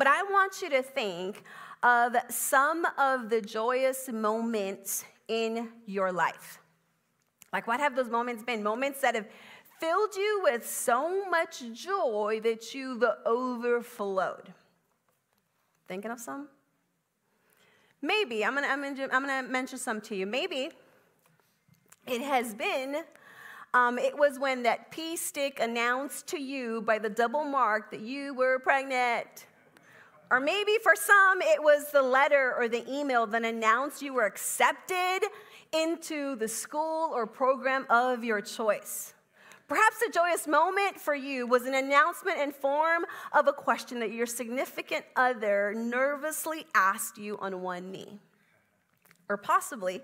But I want you to think of some of the joyous moments in your life. Like, what have those moments been? Moments that have filled you with so much joy that you've overflowed. Thinking of some? Maybe, I'm gonna, I'm gonna, I'm gonna mention some to you. Maybe it has been, um, it was when that pee stick announced to you by the double mark that you were pregnant. Or maybe for some, it was the letter or the email that announced you were accepted into the school or program of your choice. Perhaps a joyous moment for you was an announcement in form of a question that your significant other nervously asked you on one knee. Or possibly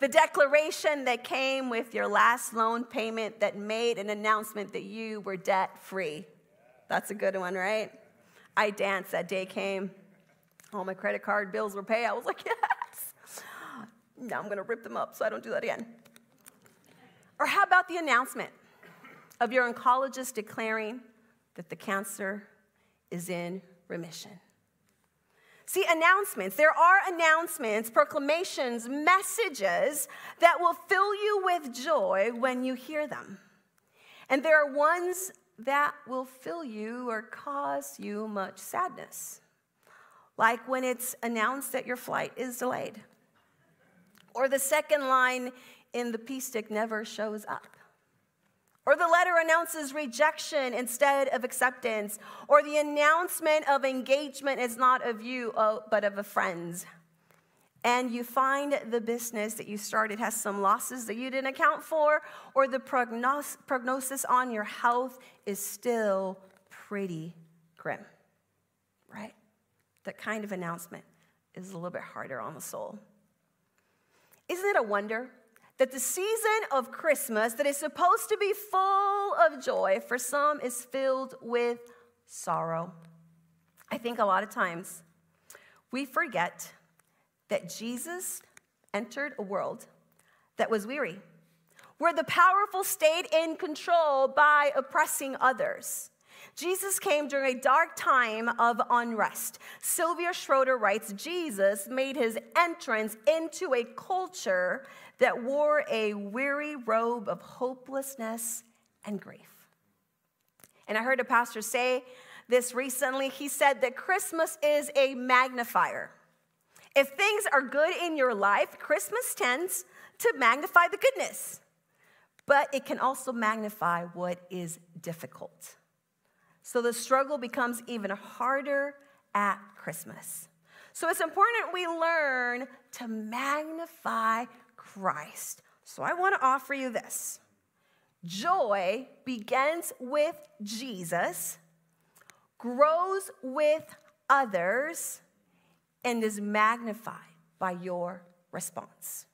the declaration that came with your last loan payment that made an announcement that you were debt free. That's a good one, right? I danced that day came. All my credit card bills were paid. I was like, yes. Now I'm going to rip them up so I don't do that again. Or how about the announcement of your oncologist declaring that the cancer is in remission? See, announcements. There are announcements, proclamations, messages that will fill you with joy when you hear them. And there are ones that will fill you or cause you much sadness, like when it's announced that your flight is delayed, or the second line in the pee stick never shows up. Or the letter announces rejection instead of acceptance. Or the announcement of engagement is not of you, oh, but of a friend's and you find the business that you started has some losses that you didn't account for, or the prognos- prognosis on your health is still pretty grim, right? That kind of announcement is a little bit harder on the soul. Isn't it a wonder that the season of Christmas, that is supposed to be full of joy, for some is filled with sorrow? I think a lot of times we forget that Jesus entered a world that was weary, where the powerful stayed in control by oppressing others. Jesus came during a dark time of unrest. Sylvia Schroeder writes Jesus made his entrance into a culture that wore a weary robe of hopelessness and grief. And I heard a pastor say this recently. He said that Christmas is a magnifier. If things are good in your life, Christmas tends to magnify the goodness, but it can also magnify what is difficult. So the struggle becomes even harder at Christmas. So it's important we learn to magnify Christ. So I want to offer you this joy begins with Jesus, grows with others, and is magnified by your response.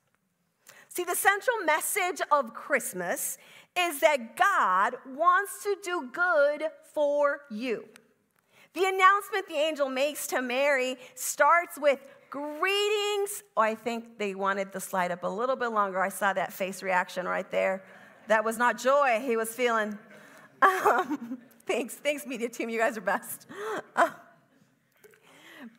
See, the central message of Christmas is that God wants to do good for you. The announcement the angel makes to Mary starts with greetings. Oh, I think they wanted the slide up a little bit longer. I saw that face reaction right there. That was not joy he was feeling. Um, thanks, thanks, media team. You guys are best.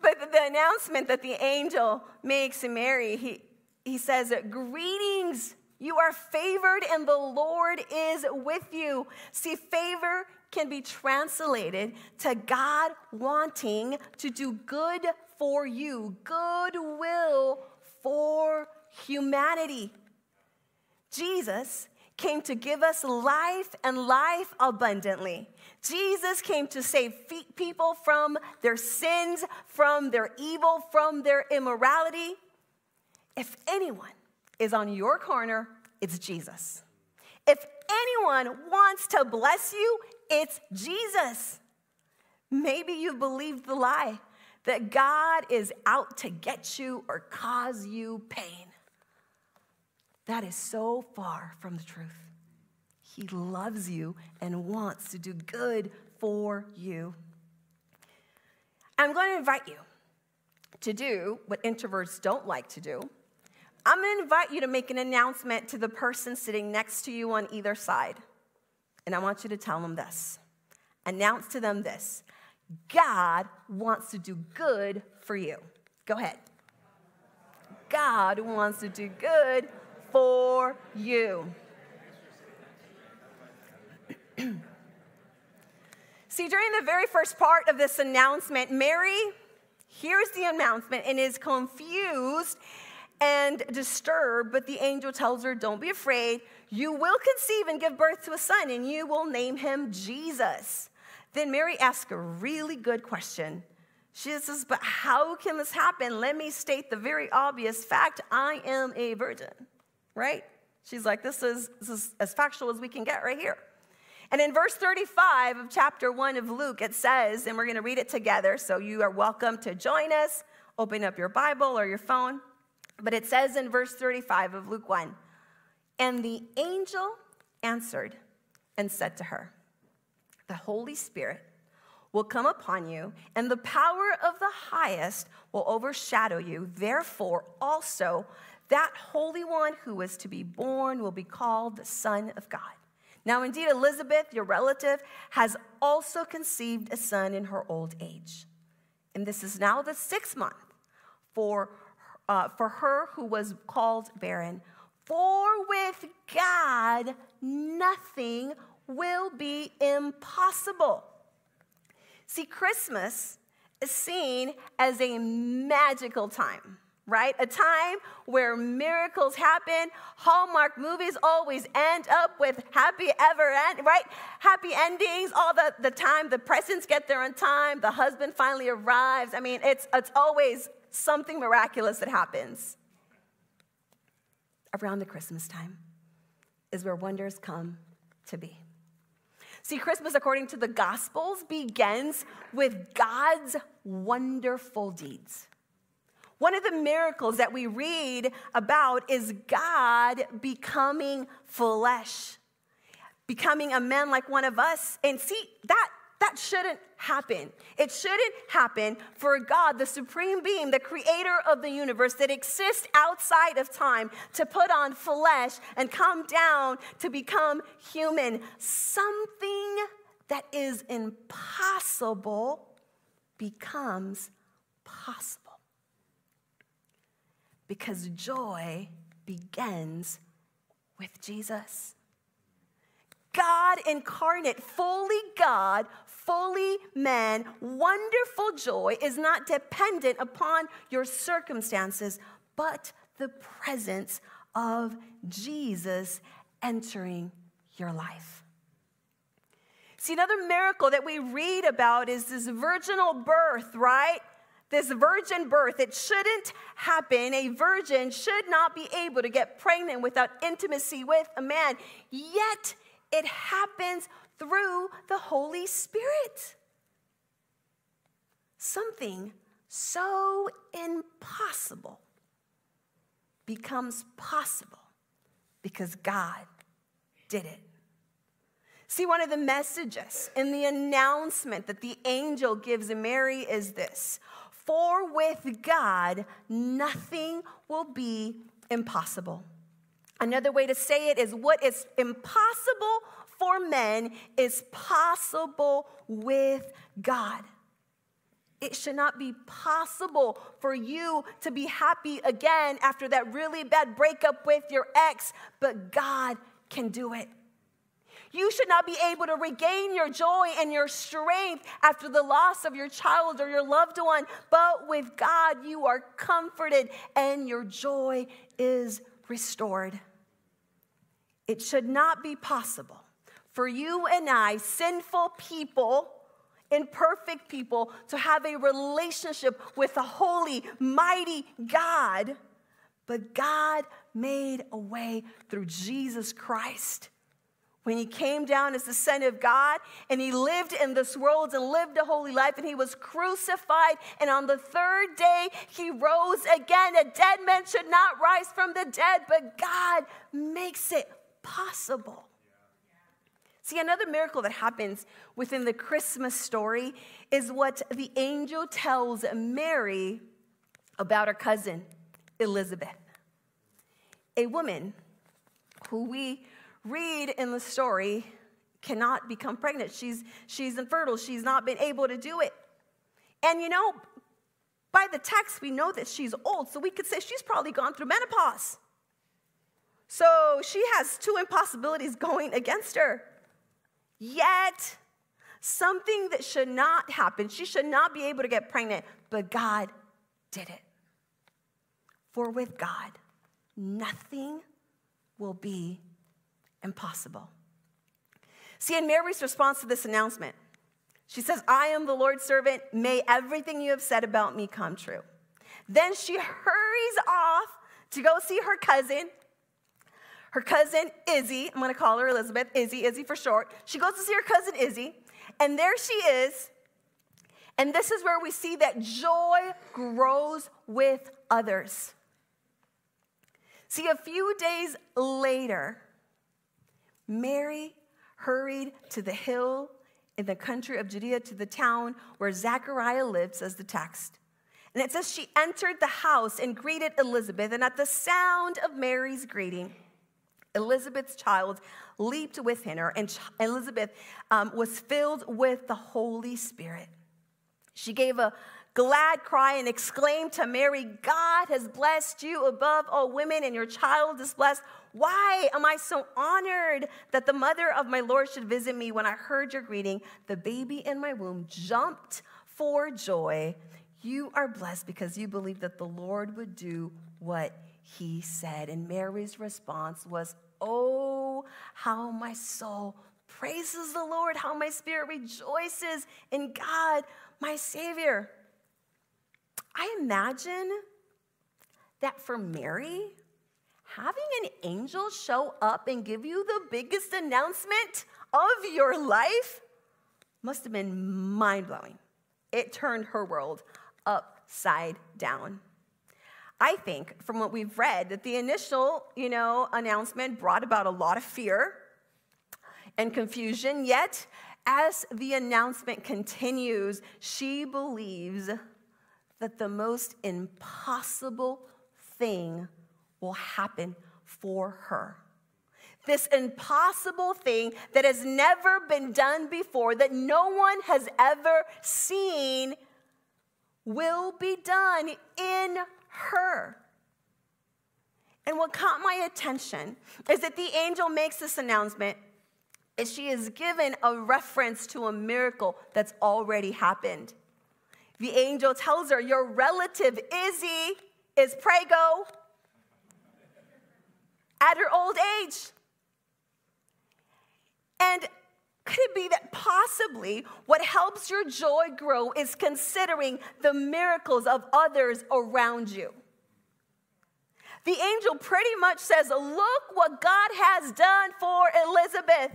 But the announcement that the angel makes to Mary, he, he says, Greetings, you are favored, and the Lord is with you. See, favor can be translated to God wanting to do good for you, goodwill for humanity. Jesus came to give us life and life abundantly. Jesus came to save people from their sins, from their evil, from their immorality. If anyone is on your corner, it's Jesus. If anyone wants to bless you, it's Jesus. Maybe you believed the lie that God is out to get you or cause you pain. That is so far from the truth. He loves you and wants to do good for you. I'm going to invite you to do what introverts don't like to do. I'm going to invite you to make an announcement to the person sitting next to you on either side. And I want you to tell them this. Announce to them this God wants to do good for you. Go ahead. God wants to do good for you. See, during the very first part of this announcement, Mary hears the announcement and is confused and disturbed, but the angel tells her, Don't be afraid. You will conceive and give birth to a son, and you will name him Jesus. Then Mary asks a really good question. She says, But how can this happen? Let me state the very obvious fact I am a virgin, right? She's like, This is, this is as factual as we can get right here. And in verse 35 of chapter 1 of Luke, it says, and we're going to read it together, so you are welcome to join us. Open up your Bible or your phone. But it says in verse 35 of Luke 1 And the angel answered and said to her, The Holy Spirit will come upon you, and the power of the highest will overshadow you. Therefore, also, that Holy One who is to be born will be called the Son of God. Now, indeed, Elizabeth, your relative, has also conceived a son in her old age. And this is now the sixth month for uh, for her who was called barren. For with God, nothing will be impossible. See, Christmas is seen as a magical time, right? A time where miracles happen. Hallmark movies always end up with happy ever end, right? Happy endings all the, the time. The presents get there on time. The husband finally arrives. I mean, it's, it's always something miraculous that happens around the Christmas time is where wonders come to be. See, Christmas, according to the Gospels, begins with God's wonderful deeds. One of the miracles that we read about is God becoming flesh, becoming a man like one of us. And see, that that shouldn't happen. It shouldn't happen for God, the supreme being, the creator of the universe that exists outside of time, to put on flesh and come down to become human. Something that is impossible becomes possible. Because joy begins with Jesus. God incarnate, fully God, fully man, wonderful joy is not dependent upon your circumstances, but the presence of Jesus entering your life. See, another miracle that we read about is this virginal birth, right? This virgin birth, it shouldn't happen. A virgin should not be able to get pregnant without intimacy with a man. Yet, it happens through the Holy Spirit. Something so impossible becomes possible because God did it. See, one of the messages in the announcement that the angel gives Mary is this For with God, nothing will be impossible. Another way to say it is what is impossible for men is possible with God. It should not be possible for you to be happy again after that really bad breakup with your ex, but God can do it. You should not be able to regain your joy and your strength after the loss of your child or your loved one, but with God, you are comforted and your joy is restored. It should not be possible for you and I, sinful people, imperfect people, to have a relationship with a holy, mighty God. But God made a way through Jesus Christ when he came down as the Son of God and he lived in this world and lived a holy life and he was crucified. And on the third day, he rose again. A dead man should not rise from the dead, but God makes it possible. See, another miracle that happens within the Christmas story is what the angel tells Mary about her cousin, Elizabeth, a woman who we read in the story cannot become pregnant. She's, she's infertile. She's not been able to do it. And you know, by the text, we know that she's old, so we could say she's probably gone through menopause. So she has two impossibilities going against her. Yet, something that should not happen, she should not be able to get pregnant, but God did it. For with God, nothing will be impossible. See, in Mary's response to this announcement, she says, I am the Lord's servant. May everything you have said about me come true. Then she hurries off to go see her cousin, her cousin Izzy. I'm going to call her Elizabeth, Izzy, Izzy for short. She goes to see her cousin Izzy, and there she is. And this is where we see that joy grows with others. See, a few days later, Mary hurried to the hill in the country of Judea to the town where Zechariah lived, says the text. And it says she entered the house and greeted Elizabeth. And at the sound of Mary's greeting, Elizabeth's child leaped within her, and Elizabeth um, was filled with the Holy Spirit. She gave a glad cry and exclaim to Mary, God has blessed you above all women, and your child is blessed. Why am I so honored that the mother of my Lord should visit me? When I heard your greeting, the baby in my womb jumped for joy. You are blessed because you believe that the Lord would do what he said. And Mary's response was, Oh, how my soul praises the Lord, how my spirit rejoices in God, my Savior. I imagine that for Mary, having an angel show up and give you the biggest announcement of your life must have been mind blowing. It turned her world upside down. I think from what we've read that the initial, you know, announcement brought about a lot of fear and confusion, yet as the announcement continues, she believes that the most impossible thing will happen for her. This impossible thing that has never been done before, that no one has ever seen, will be done in her. And what caught my attention is that the angel makes this announcement is she is given a reference to a miracle that's already happened. The angel tells her, Your relative Izzy is prego at her old age. And could it be that possibly what helps your joy grow is considering the miracles of others around you? The angel pretty much says, Look what God has done for Elizabeth.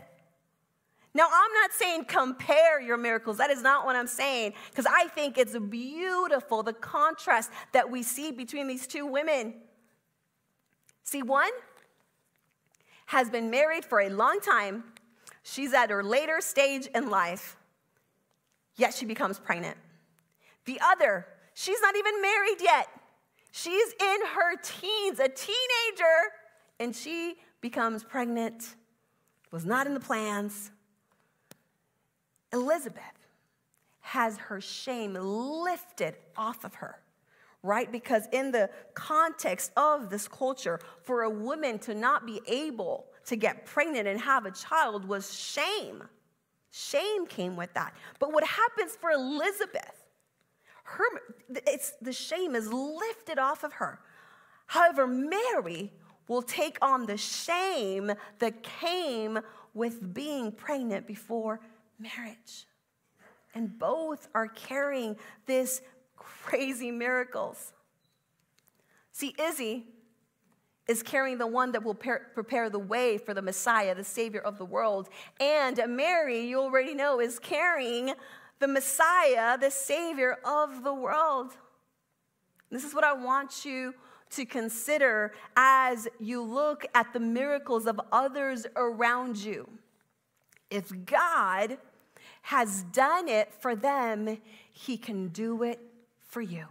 Now, I'm not saying compare your miracles. That is not what I'm saying, because I think it's beautiful the contrast that we see between these two women. See, one has been married for a long time, she's at her later stage in life, yet she becomes pregnant. The other, she's not even married yet. She's in her teens, a teenager, and she becomes pregnant. Was not in the plans Elizabeth has her shame lifted off of her, right? Because in the context of this culture, for a woman to not be able to get pregnant and have a child was shame. Shame came with that. But what happens for Elizabeth, her, it's, the shame is lifted off of her. However, Mary will take on the shame that came with being pregnant before marriage. And both are carrying this crazy miracles. See, Izzy is carrying the one that will prepare the way for the Messiah, the Savior of the world. And Mary, you already know, is carrying the Messiah, the Savior of the world. This is what I want you to consider as you look at the miracles of others around you. If God has done it for them, He can do it for you.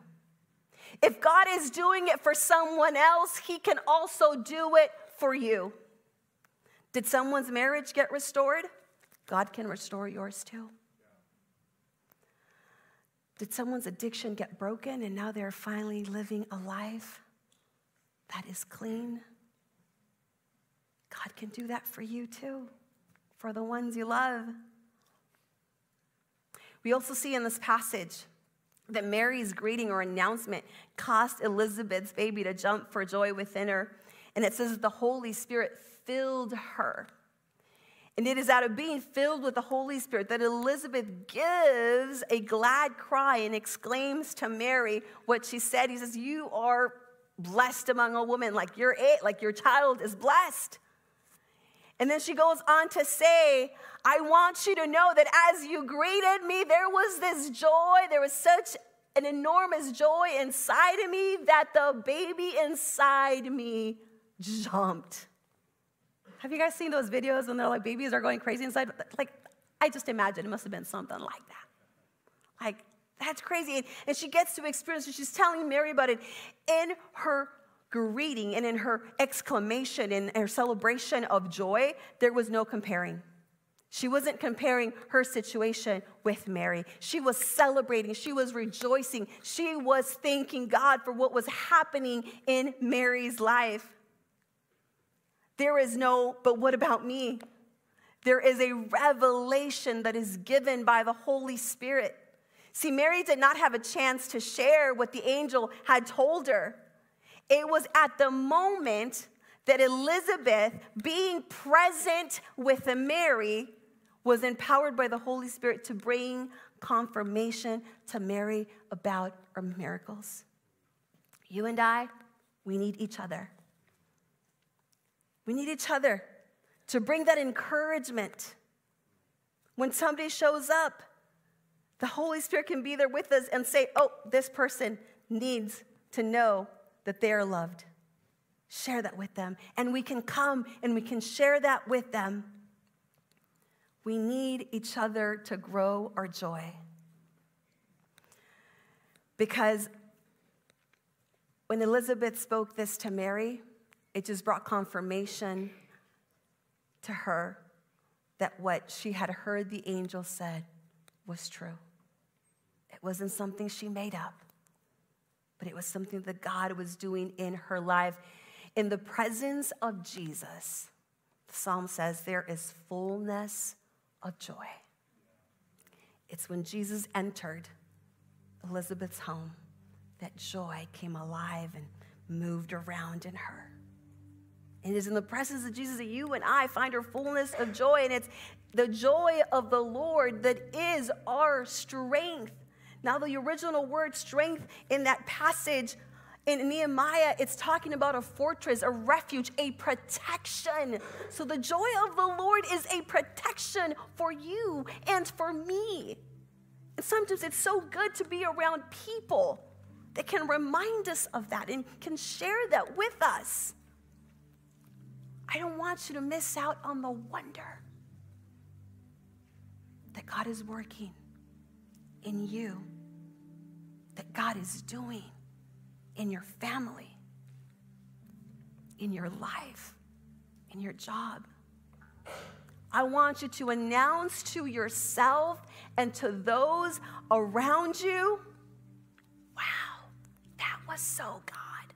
If God is doing it for someone else, He can also do it for you. Did someone's marriage get restored? God can restore yours too. Did someone's addiction get broken and now they're finally living a life that is clean? God can do that for you too, for the ones you love. We also see in this passage that Mary's greeting or announcement caused Elizabeth's baby to jump for joy within her. And it says that the Holy Spirit filled her. And it is out of being filled with the Holy Spirit that Elizabeth gives a glad cry and exclaims to Mary what she said. He says, You are blessed among all women, like your like your child is blessed. And then she goes on to say, I want you to know that as you greeted me, there was this joy, there was such an enormous joy inside of me that the baby inside me jumped. Have you guys seen those videos when they're like babies are going crazy inside? Like, I just imagine it must have been something like that. Like, that's crazy. And she gets to experience it. She's telling Mary about it in her greeting and in her exclamation and her celebration of joy. There was no comparing. She wasn't comparing her situation with Mary. She was celebrating. She was rejoicing. She was thanking God for what was happening in Mary's life. There is no, but what about me? There is a revelation that is given by the Holy Spirit. See, Mary did not have a chance to share what the angel had told her. It was at the moment that Elizabeth, being present with Mary, was empowered by the Holy Spirit to bring confirmation to Mary about her miracles. You and I, we need each other. We need each other to bring that encouragement. When somebody shows up, the Holy Spirit can be there with us and say, Oh, this person needs to know that they're loved. Share that with them. And we can come and we can share that with them. We need each other to grow our joy. Because when Elizabeth spoke this to Mary, it just brought confirmation to her that what she had heard the angel said was true. It wasn't something she made up, but it was something that God was doing in her life. In the presence of Jesus, the psalm says there is fullness of joy. It's when Jesus entered Elizabeth's home that joy came alive and moved around in her. And it is in the presence of Jesus that you and I find our fullness of joy. And it's the joy of the Lord that is our strength. Now, the original word strength in that passage in Nehemiah, it's talking about a fortress, a refuge, a protection. So the joy of the Lord is a protection for you and for me. And sometimes it's so good to be around people that can remind us of that and can share that with us. I don't want you to miss out on the wonder that God is working in you, that God is doing in your family, in your life, in your job. I want you to announce to yourself and to those around you wow, that was so God.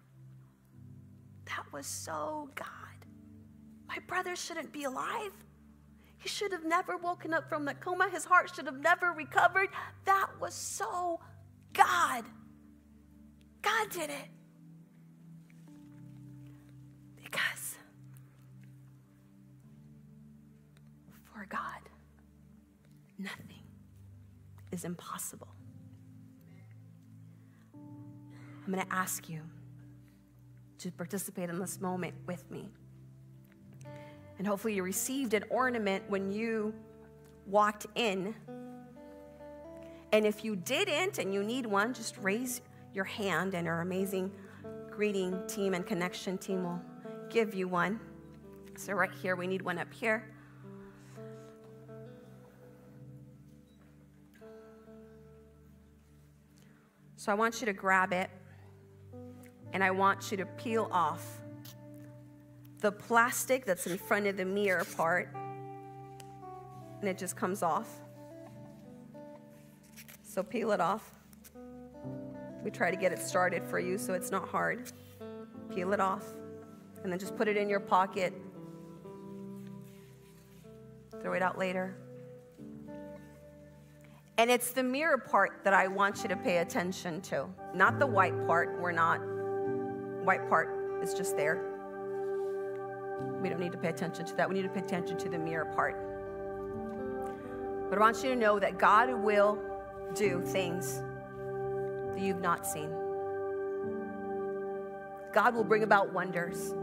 That was so God. My brother shouldn't be alive. He should have never woken up from the coma. His heart should have never recovered. That was so God. God did it. Because for God, nothing is impossible. I'm going to ask you to participate in this moment with me. And hopefully, you received an ornament when you walked in. And if you didn't and you need one, just raise your hand, and our amazing greeting team and connection team will give you one. So, right here, we need one up here. So, I want you to grab it and I want you to peel off the plastic that's in front of the mirror part. and it just comes off. So peel it off. We try to get it started for you so it's not hard. Peel it off, and then just put it in your pocket. Throw it out later. And it's the mirror part that I want you to pay attention to, not the white part. We're not, white part is just there. We don't need to pay attention to that. We need to pay attention to the mirror part. But I want you to know that God will do things that you've not seen. God will bring about wonders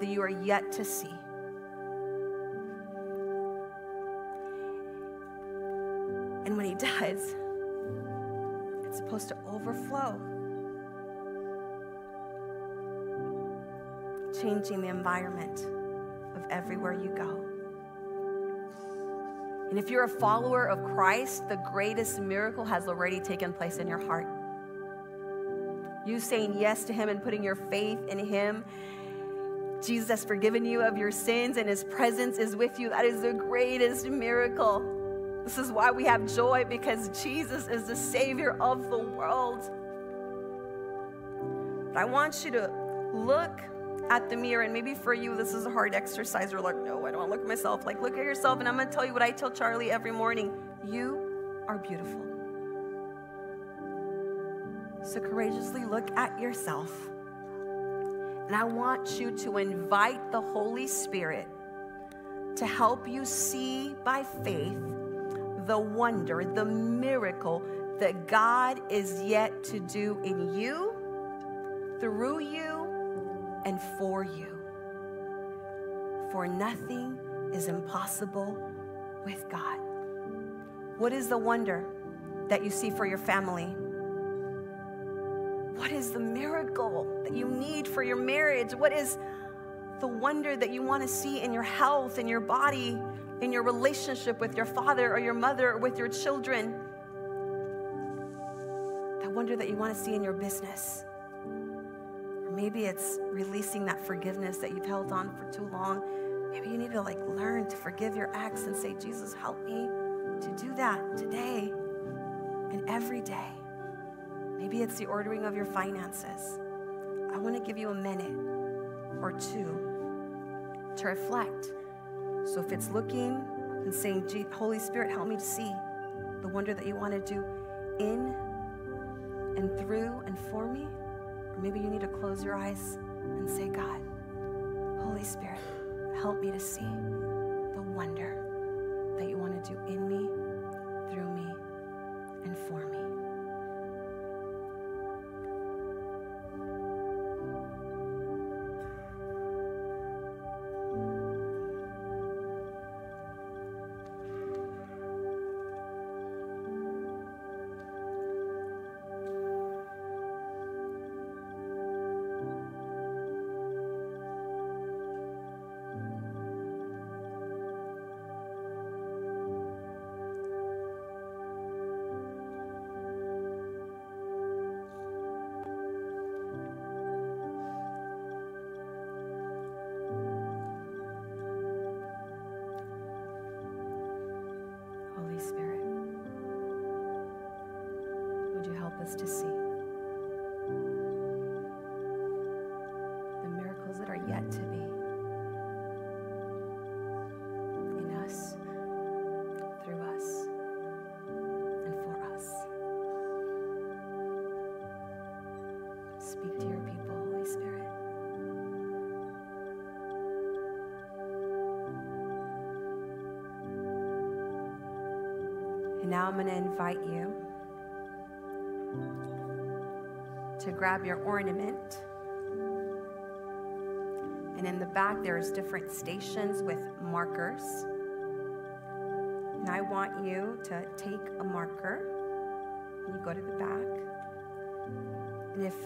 that you are yet to see. And when He does, it's supposed to overflow, changing the environment of everywhere you go. And if you're a follower of Christ, the greatest miracle has already taken place in your heart. You saying yes to Him and putting your faith in Him. Jesus has forgiven you of your sins and His presence is with you. That is the greatest miracle. This is why we have joy because Jesus is the Savior of the world. But I want you to look at the mirror, and maybe for you, this is a hard exercise. You're like, no, I don't want to look at myself. Like, look at yourself, and I'm going to tell you what I tell Charlie every morning you are beautiful. So courageously look at yourself. And I want you to invite the Holy Spirit to help you see by faith the wonder, the miracle that God is yet to do in you, through you, and for you. For nothing is impossible with God. What is the wonder that you see for your family? What is the miracle that you need for your marriage? What is the wonder that you want to see in your health, in your body, in your relationship with your father or your mother or with your children? That wonder that you want to see in your business. Maybe it's releasing that forgiveness that you've held on for too long. Maybe you need to like learn to forgive your ex and say, Jesus, help me to do that today and every day. Maybe it's the ordering of your finances. I want to give you a minute or two to reflect. So if it's looking and saying, Holy Spirit, help me to see the wonder that you want to do in and through and for me, maybe you need to close your eyes and say, God, Holy Spirit, help me to see the wonder that you want to do in me, now I'm going to invite you to grab your ornament. And in the back, there's different stations with markers. And I want you to take a marker and you go to the back. And if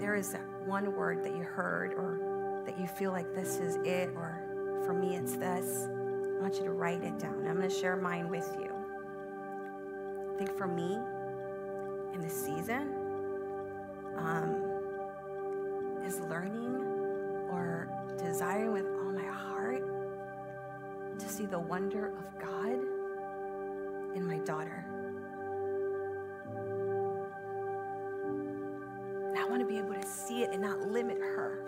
there is one word that you heard or that you feel like this is it, or for me it's this, I want you to write it down. I'm going to share mine with you. I think for me, in this season, um, is learning or desiring with all my heart to see the wonder of God in my daughter. I want to be able to see it and not limit her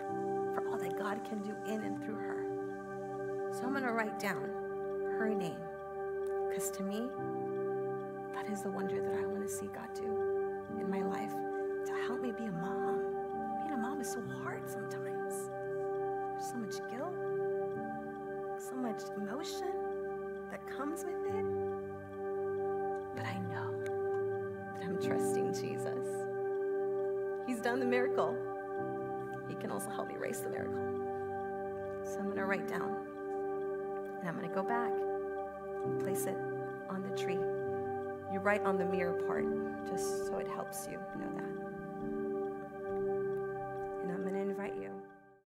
for all that God can do in and through her. So I'm going to write down her name because to me, that is the wonder that I want to see God do in my life to help me be a mom. Being a mom is so hard sometimes. There's so much guilt, so much emotion that comes with it. But I know that I'm trusting Jesus. He's done the miracle. He can also help me raise the miracle. So I'm going to write down and I'm going to go back and place it on the tree. Write on the mirror part just so it helps you know that.